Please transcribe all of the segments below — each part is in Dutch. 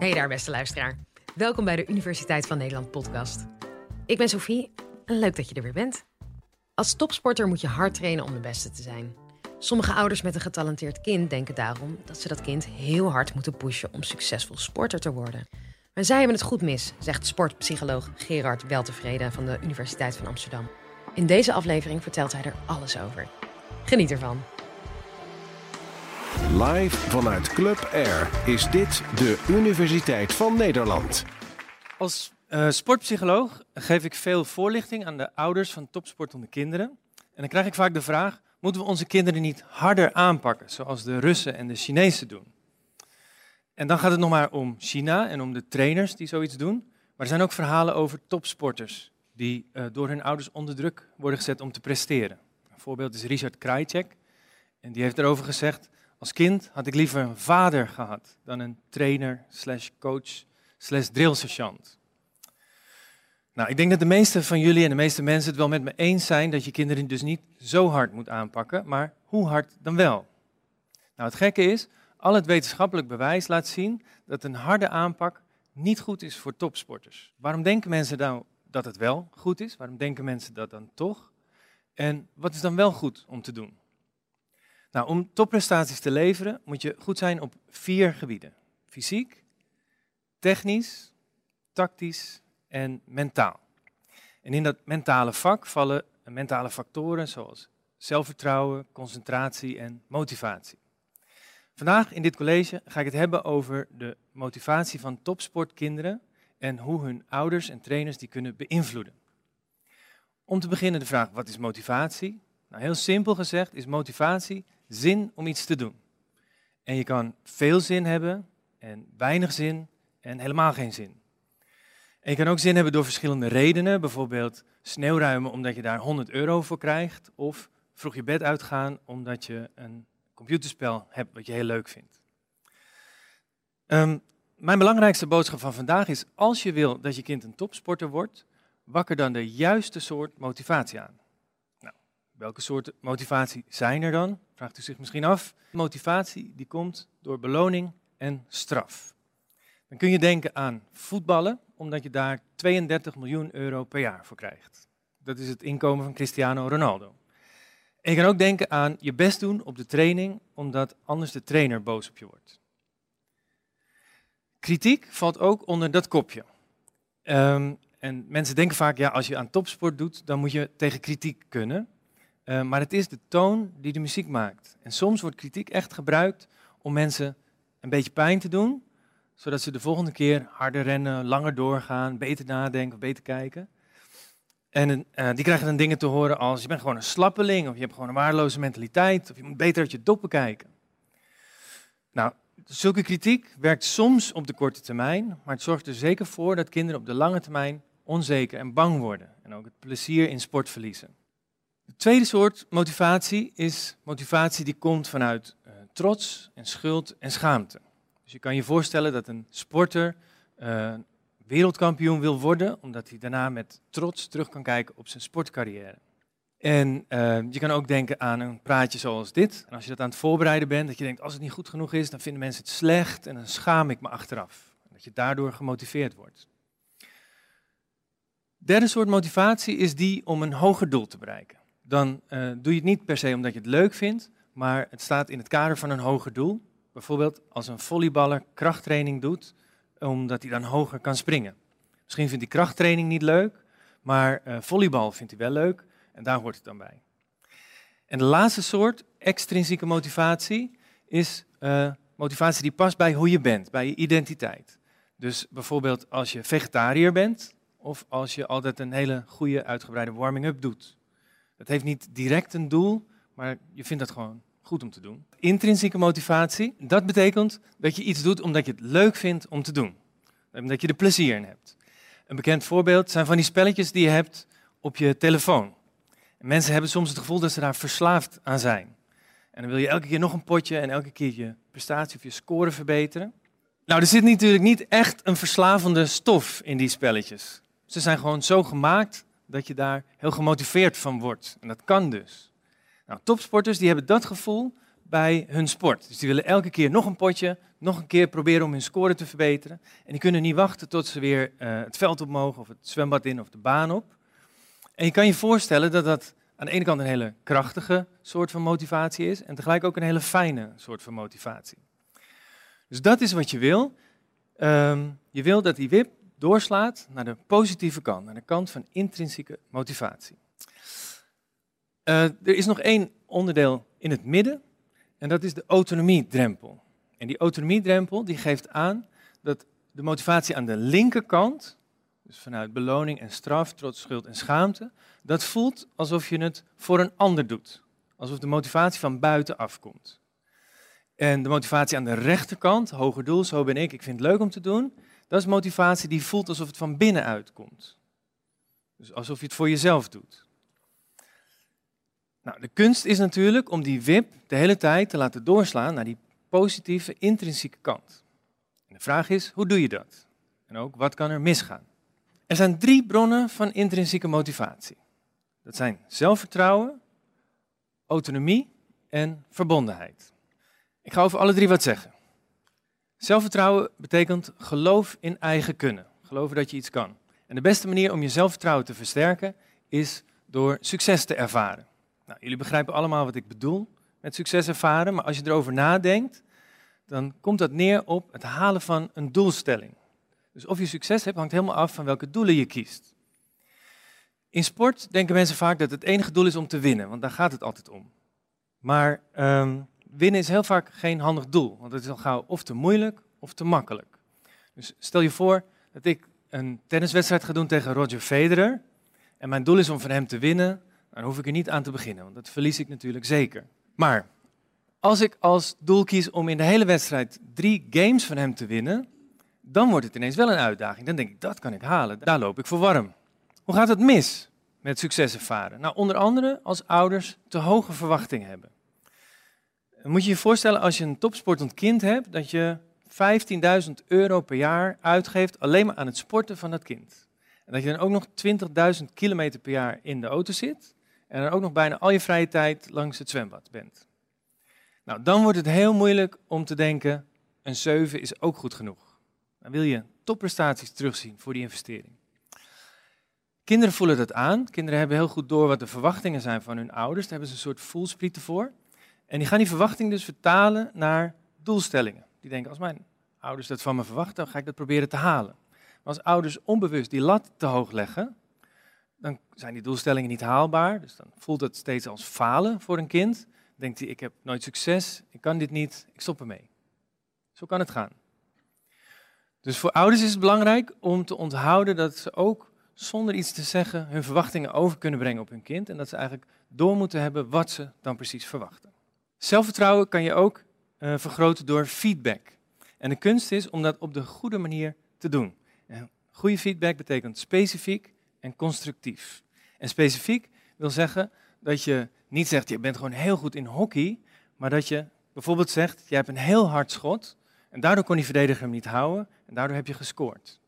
Hey daar, beste luisteraar. Welkom bij de Universiteit van Nederland podcast. Ik ben Sophie en leuk dat je er weer bent. Als topsporter moet je hard trainen om de beste te zijn. Sommige ouders met een getalenteerd kind denken daarom dat ze dat kind heel hard moeten pushen om succesvol sporter te worden. Maar zij hebben het goed mis, zegt sportpsycholoog Gerard Weltevreden van de Universiteit van Amsterdam. In deze aflevering vertelt hij er alles over. Geniet ervan. Live vanuit Club Air is dit de Universiteit van Nederland. Als uh, sportpsycholoog geef ik veel voorlichting aan de ouders van topsportende kinderen. En dan krijg ik vaak de vraag: moeten we onze kinderen niet harder aanpakken, zoals de Russen en de Chinezen doen? En dan gaat het nog maar om China en om de trainers die zoiets doen. Maar er zijn ook verhalen over topsporters die uh, door hun ouders onder druk worden gezet om te presteren. Een voorbeeld is Richard Krajcek. En die heeft erover gezegd: als kind had ik liever een vader gehad dan een trainer, slash coach, slash drillsergeant. Nou, ik denk dat de meeste van jullie en de meeste mensen het wel met me eens zijn dat je kinderen dus niet zo hard moet aanpakken, maar hoe hard dan wel? Nou, het gekke is, al het wetenschappelijk bewijs laat zien dat een harde aanpak niet goed is voor topsporters. Waarom denken mensen nou dat het wel goed is? Waarom denken mensen dat dan toch? En wat is dan wel goed om te doen? Nou, om topprestaties te leveren moet je goed zijn op vier gebieden. Fysiek, technisch, tactisch en mentaal. En in dat mentale vak vallen mentale factoren zoals zelfvertrouwen, concentratie en motivatie. Vandaag in dit college ga ik het hebben over de motivatie van topsportkinderen en hoe hun ouders en trainers die kunnen beïnvloeden. Om te beginnen de vraag, wat is motivatie? Nou, heel simpel gezegd is motivatie zin om iets te doen. En je kan veel zin hebben en weinig zin en helemaal geen zin. En je kan ook zin hebben door verschillende redenen, bijvoorbeeld sneeuwruimen omdat je daar 100 euro voor krijgt, of vroeg je bed uitgaan omdat je een computerspel hebt wat je heel leuk vindt. Ehm, mijn belangrijkste boodschap van vandaag is, als je wil dat je kind een topsporter wordt, wakker dan de juiste soort motivatie aan. Welke soorten motivatie zijn er dan? Vraagt u zich misschien af. Motivatie die komt door beloning en straf. Dan kun je denken aan voetballen, omdat je daar 32 miljoen euro per jaar voor krijgt. Dat is het inkomen van Cristiano Ronaldo. En je kan ook denken aan je best doen op de training, omdat anders de trainer boos op je wordt. Kritiek valt ook onder dat kopje. Um, en mensen denken vaak, ja, als je aan topsport doet, dan moet je tegen kritiek kunnen. Eh, maar het is de toon die de muziek maakt. En soms wordt kritiek echt gebruikt om mensen een beetje pijn te doen, zodat ze de volgende keer harder rennen, langer doorgaan, beter nadenken, beter kijken. En uh, die krijgen dan dingen te horen als je bent gewoon een slappeling, of je hebt gewoon een waardeloze mentaliteit, of je moet beter uit je doppen kijken. Nou, zulke kritiek werkt soms op de korte termijn, maar het zorgt er zeker voor dat kinderen op de lange termijn onzeker en bang worden en ook het plezier in sport verliezen. De tweede soort motivatie is motivatie die komt vanuit uh, trots en schuld en schaamte. Dus je kan je voorstellen dat een sporter uh, wereldkampioen wil worden, omdat hij daarna met trots terug kan kijken op zijn sportcarrière. En uh, je kan ook denken aan een praatje zoals dit. En als je dat aan het voorbereiden bent, dat je denkt, als het niet goed genoeg is, dan vinden mensen het slecht en dan schaam ik me achteraf. Dat je daardoor gemotiveerd wordt. Derde soort motivatie is die om een hoger doel te bereiken dan uh, doe je het niet per se omdat je het leuk vindt, maar het staat in het kader van een hoger doel. Bijvoorbeeld als een volleyballer krachttraining doet, omdat hij dan hoger kan springen. Misschien vindt hij krachttraining niet leuk, maar uh, volleybal vindt hij wel leuk en daar hoort het dan bij. En de laatste soort, extrinsieke motivatie, is uh, motivatie die past bij hoe je bent, bij je identiteit. Dus bijvoorbeeld als je vegetariër bent of als je altijd een hele goede uitgebreide warming-up doet. Het heeft niet direct een doel, maar je vindt dat gewoon goed om te doen. Intrinsieke motivatie, dat betekent dat je iets doet omdat je het leuk vindt om te doen. Omdat je er plezier in hebt. Een bekend voorbeeld zijn van die spelletjes die je hebt op je telefoon. En mensen hebben soms het gevoel dat ze daar verslaafd aan zijn. En dan wil je elke keer nog een potje en elke keer je prestatie of je score verbeteren. Nou, er zit natuurlijk niet echt een verslavende stof in die spelletjes. Ze zijn gewoon zo gemaakt dat je daar heel gemotiveerd van wordt. En dat kan dus. Nou, topsporters die hebben dat gevoel bij hun sport. Dus die willen elke keer nog een potje, nog een keer proberen om hun score te verbeteren. En die kunnen niet wachten tot ze weer uh, het veld op mogen, of het zwembad in, of de baan op. En je kan je voorstellen dat dat aan de ene kant een hele krachtige soort van motivatie is, en tegelijk ook een hele fijne soort van motivatie. Dus dat is wat je wil. Um, je wil dat die WIP doorslaat naar de positieve kant, naar de kant van intrinsieke motivatie. Uh, er is nog één onderdeel in het midden, en dat is de autonomiedrempel. En die autonomiedrempel die geeft aan dat de motivatie aan de linkerkant, dus vanuit beloning en straf, trots, schuld en schaamte, dat voelt alsof je het voor een ander doet. Alsof de motivatie van buiten afkomt. En de motivatie aan de rechterkant, hoger doel, zo ben ik, ik vind het leuk om te doen, dat is motivatie die voelt alsof het van binnenuit komt. Dus alsof je het voor jezelf doet. Nou, de kunst is natuurlijk om die wip de hele tijd te laten doorslaan naar die positieve, intrinsieke kant. En de vraag is, hoe doe je dat? En ook, wat kan er misgaan? Er zijn drie bronnen van intrinsieke motivatie. Dat zijn zelfvertrouwen, autonomie en verbondenheid. Ik ga over alle drie wat zeggen. Zelfvertrouwen betekent geloof in eigen kunnen. Geloven dat je iets kan. En de beste manier om je zelfvertrouwen te versterken is door succes te ervaren. Nou, jullie begrijpen allemaal wat ik bedoel met succes ervaren, maar als je erover nadenkt, dan komt dat neer op het halen van een doelstelling. Dus of je succes hebt, hangt helemaal af van welke doelen je kiest. In sport denken mensen vaak dat het enige doel is om te winnen, want daar gaat het altijd om. Maar um, winnen is heel vaak geen handig doel, want het is al gauw of te moeilijk of te makkelijk. Dus stel je voor dat ik een tenniswedstrijd ga doen tegen Roger Federer en mijn doel is om van hem te winnen, dan hoef ik er niet aan te beginnen, want dat verlies ik natuurlijk zeker. Maar als ik als doel kies om in de hele wedstrijd drie games van hem te winnen, dan wordt het ineens wel een uitdaging. Dan denk ik, dat kan ik halen, daar loop ik voor warm. Hoe gaat het mis met succes ervaren? Nou, onder andere als ouders te hoge verwachtingen hebben. Moet je je voorstellen als je een topsportend kind hebt, dat je 15.000 euro per jaar uitgeeft alleen maar aan het sporten van dat kind. En dat je dan ook nog 20.000 kilometer per jaar in de auto zit en dan ook nog bijna al je vrije tijd langs het zwembad bent. Nou, dan wordt het heel moeilijk om te denken, een 7 is ook goed genoeg. Dan wil je topprestaties terugzien voor die investering. Kinderen voelen dat aan. Kinderen hebben heel goed door wat de verwachtingen zijn van hun ouders. Daar hebben ze een soort voelsprieten voor. En die gaan die verwachting dus vertalen naar doelstellingen. Die denken, als mijn ouders dat van me verwachten, dan ga ik dat proberen te halen. Maar als ouders onbewust die lat te hoog leggen, dan zijn die doelstellingen niet haalbaar. Dus dan voelt het steeds als falen voor een kind. Denkt hij, ik heb nooit succes, ik kan dit niet, ik stop ermee. Zo kan het gaan. Dus voor ouders is het belangrijk om te onthouden dat ze ook zonder iets te zeggen hun verwachtingen over kunnen brengen op hun kind. En dat ze eigenlijk door moeten hebben wat ze dan precies verwachten. Zelfvertrouwen kan je ook uh, vergroten door feedback. En de kunst is om dat op de goede manier te doen. En goede feedback betekent specifiek en constructief. En specifiek wil zeggen dat je niet zegt, je bent gewoon heel goed in hockey, maar dat je bijvoorbeeld zegt, je hebt een heel hard schot en daardoor kon die verdediger hem niet houden en daardoor heb je gescoord.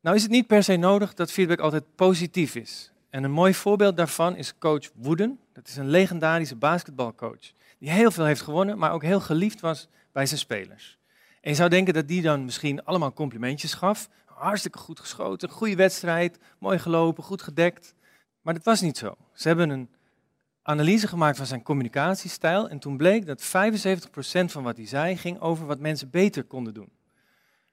Nou is het niet per se nodig dat feedback altijd positief is. En een mooi voorbeeld daarvan is coach Wooden. Dat is een legendarische basketbalcoach die heel veel heeft gewonnen, maar ook heel geliefd was bij zijn spelers. En je zou denken dat die dan misschien allemaal complimentjes gaf. Hartstikke goed geschoten, goede wedstrijd, mooi gelopen, goed gedekt. Maar dat was niet zo. Ze hebben een analyse gemaakt van zijn communicatiestijl en toen bleek dat 75% van wat hij zei ging over wat mensen beter konden doen.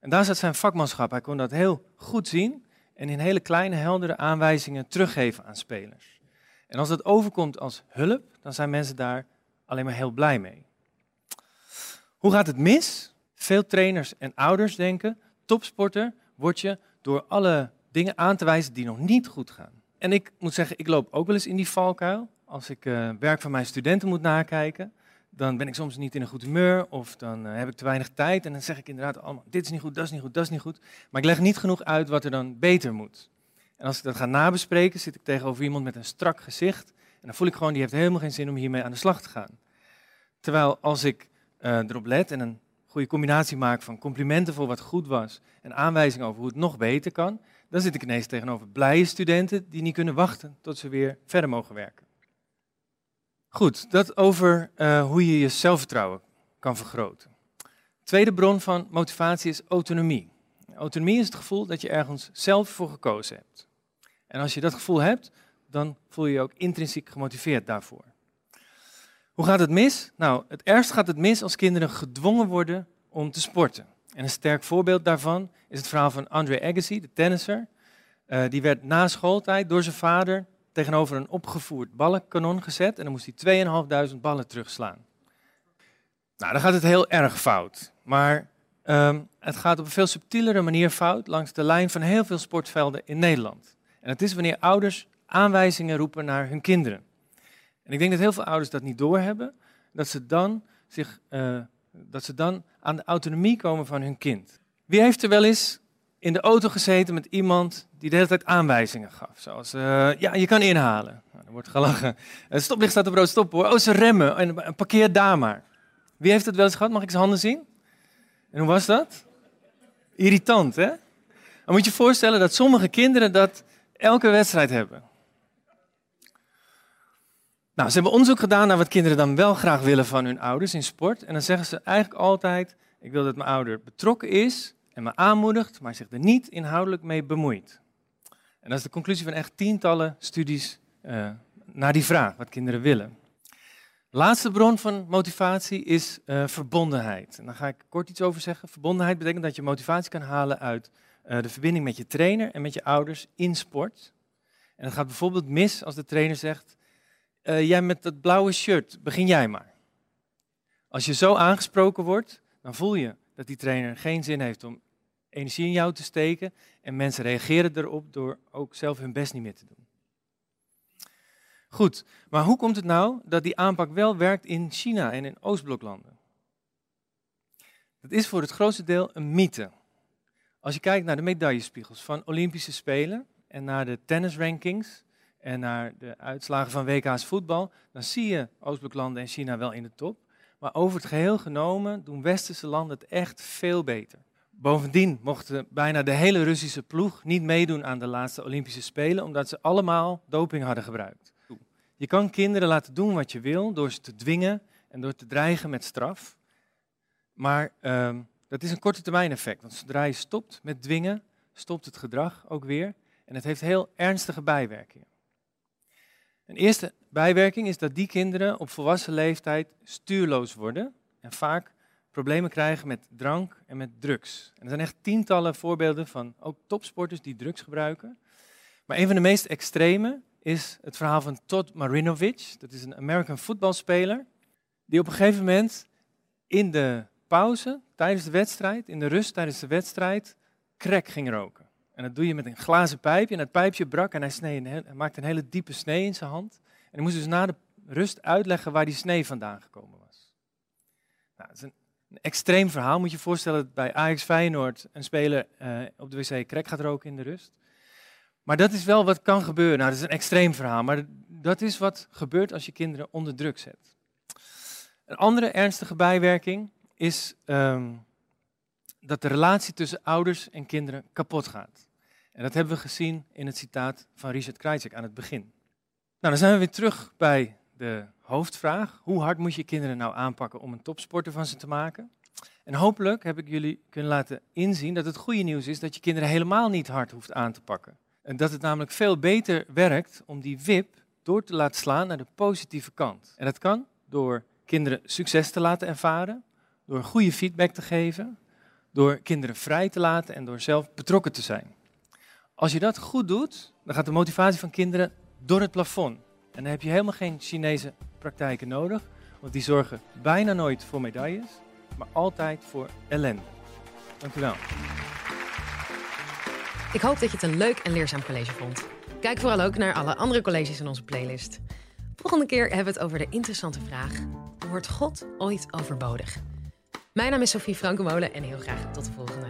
En daar zat zijn vakmanschap. Hij kon dat heel goed zien en in hele kleine, heldere aanwijzingen teruggeven aan spelers. En als dat overkomt als hulp, dan zijn mensen daar alleen maar heel blij mee. Hoe gaat het mis? Veel trainers en ouders denken, topsporter word je door alle dingen aan te wijzen die nog niet goed gaan. En ik moet zeggen, ik loop ook wel eens in die valkuil. Als ik uh, werk van mijn studenten moet nakijken, dan ben ik soms niet in een goed humeur of dan uh, heb ik te weinig tijd. En dan zeg ik inderdaad allemaal, dit is niet goed, dat is niet goed, dat is niet goed. Maar ik leg niet genoeg uit wat er dan beter moet. En als ik dat ga nabespreken, zit ik tegenover iemand met een strak gezicht. En dan voel ik gewoon, die heeft helemaal geen zin om hiermee aan de slag te gaan. Terwijl als ik uh, erop let en een goede combinatie maak van complimenten voor wat goed was en aanwijzingen over hoe het nog beter kan, dan zit ik ineens tegenover blije studenten die niet kunnen wachten tot ze weer verder mogen werken. Goed, dat over uh, hoe je je zelfvertrouwen kan vergroten. Tweede bron van motivatie is autonomie. Autonomie is het gevoel dat je ergens zelf voor gekozen hebt. En als je dat gevoel hebt, dan voel je je ook intrinsiek gemotiveerd daarvoor. Hoe gaat het mis? Nou, het ergst gaat het mis als kinderen gedwongen worden om te sporten. En een sterk voorbeeld daarvan is het verhaal van Andre Agassi, de tennisser. Uh, die werd na schooltijd door zijn vader tegenover een opgevoerd ballenkanon gezet en dan moest hij 2.500 ballen terugslaan. Nou, dan gaat het heel erg fout. Maar um, het gaat op een veel subtielere manier fout langs de lijn van heel veel sportvelden in Nederland. En het is wanneer ouders aanwijzingen roepen naar hun kinderen. En ik denk dat heel veel ouders dat niet doorhebben, dat ze dan, zich, uh, dat ze dan aan de autonomie komen van hun kind. Wie heeft er wel eens in de auto gezeten met iemand die de hele tijd aanwijzingen gaf? Zoals, uh, ja, je kan inhalen. Nou, wordt gelachen. Het stoplicht staat op rood, stop hoor. Oh, ze remmen. En parkeer daar maar. Wie heeft het wel eens gehad? Mag ik zijn handen zien? En hoe was dat? Irritant, hè? Dan moet je je voorstellen dat sommige kinderen dat elke wedstrijd hebben. Nou, ze hebben onderzoek gedaan naar wat kinderen dan wel graag willen van hun ouders in sport. En dan zeggen ze eigenlijk altijd: Ik wil dat mijn ouder betrokken is en me aanmoedigt, maar zich er niet inhoudelijk mee bemoeit. En dat is de conclusie van echt tientallen studies uh, naar die vraag, wat kinderen willen. Laatste bron van motivatie is uh, verbondenheid. En daar ga ik kort iets over zeggen. Verbondenheid betekent dat je motivatie kan halen uit uh, de verbinding met je trainer en met je ouders in sport. En het gaat bijvoorbeeld mis als de trainer zegt: Jij met dat blauwe shirt, begin jij maar. Als je zo aangesproken wordt, dan voel je dat die trainer geen zin heeft om energie in jou te steken. En mensen reageren erop door ook zelf hun best niet meer te doen. Goed, maar hoe komt het nou dat die aanpak wel werkt in China en in Oostbloklanden? Dat is voor het grootste deel een mythe. Als je kijkt naar de medaillespiegels van Olympische Spelen en naar de tennisrankings en naar de uitslagen van WK's voetbal, dan zie je Oostbloklanden en China wel in de top. Maar over het geheel genomen doen westerse landen het echt veel beter. Bovendien mochten bijna de hele Russische ploeg niet meedoen aan de laatste Olympische Spelen, omdat ze allemaal doping hadden gebruikt. Je kan kinderen laten doen wat je wil door ze te dwingen en door te dreigen met straf. Maar um, dat is een korte termijn effect, want zodra je stopt met dwingen, stopt het gedrag ook weer. En het heeft heel ernstige bijwerkingen. Een eerste bijwerking is dat die kinderen op volwassen leeftijd stuurloos worden en vaak problemen krijgen met drank en met drugs. Er zijn echt tientallen voorbeelden van ook topsporters die drugs gebruiken. Maar een van de meest extreme is het verhaal van Todd Marinovich. Dat is een American voetbalspeler die op een gegeven moment in de pauze tijdens de wedstrijd, in de rust tijdens de wedstrijd, crack ging roken. En dat doe je met een glazen pijpje. En dat pijpje brak en hij, snee maakte een hele diepe snee in zijn hand. En hij moest dus na de rust uitleggen waar die snee vandaan gekomen was. Nou, dat is een, een extreem verhaal. Moet je je voorstellen dat bij Ajax Feyenoord een speler uh, op de wc crack gaat roken in de rust. Maar dat is wel wat kan gebeuren. Nou, dat is een extreem verhaal, maar dat is wat gebeurt als je kinderen onder druk zet. Een andere ernstige bijwerking is um, dat de relatie tussen ouders en kinderen kapot gaat. En dat hebben we gezien in het citaat van Richard Krajcek aan het begin. Nou, dan zijn we weer terug bij de hoofdvraag. Hoe hard moet je kinderen nou aanpakken om een topsporter van ze te maken? En hopelijk heb ik jullie kunnen laten inzien dat het goede nieuws is dat je kinderen helemaal niet hard hoeft aan te pakken. En dat het namelijk veel beter werkt om die wip door te laten slaan naar de positieve kant. En dat kan door kinderen succes te laten ervaren, door goede feedback te geven, door kinderen vrij te laten en door zelf betrokken te zijn. Als je dat goed doet, dan gaat de motivatie van kinderen door het plafond. En dan heb je helemaal geen Chinese praktijken nodig, want die zorgen bijna nooit voor medailles, maar altijd voor ellende. Dank u wel. Ik hoop dat je het een leuk en leerzaam college vond. Kijk vooral ook naar alle andere colleges in onze playlist. Volgende keer hebben we het over de interessante vraag: wordt God ooit overbodig? Mijn naam is Sophie Frankenmolen en heel graag tot de volgende.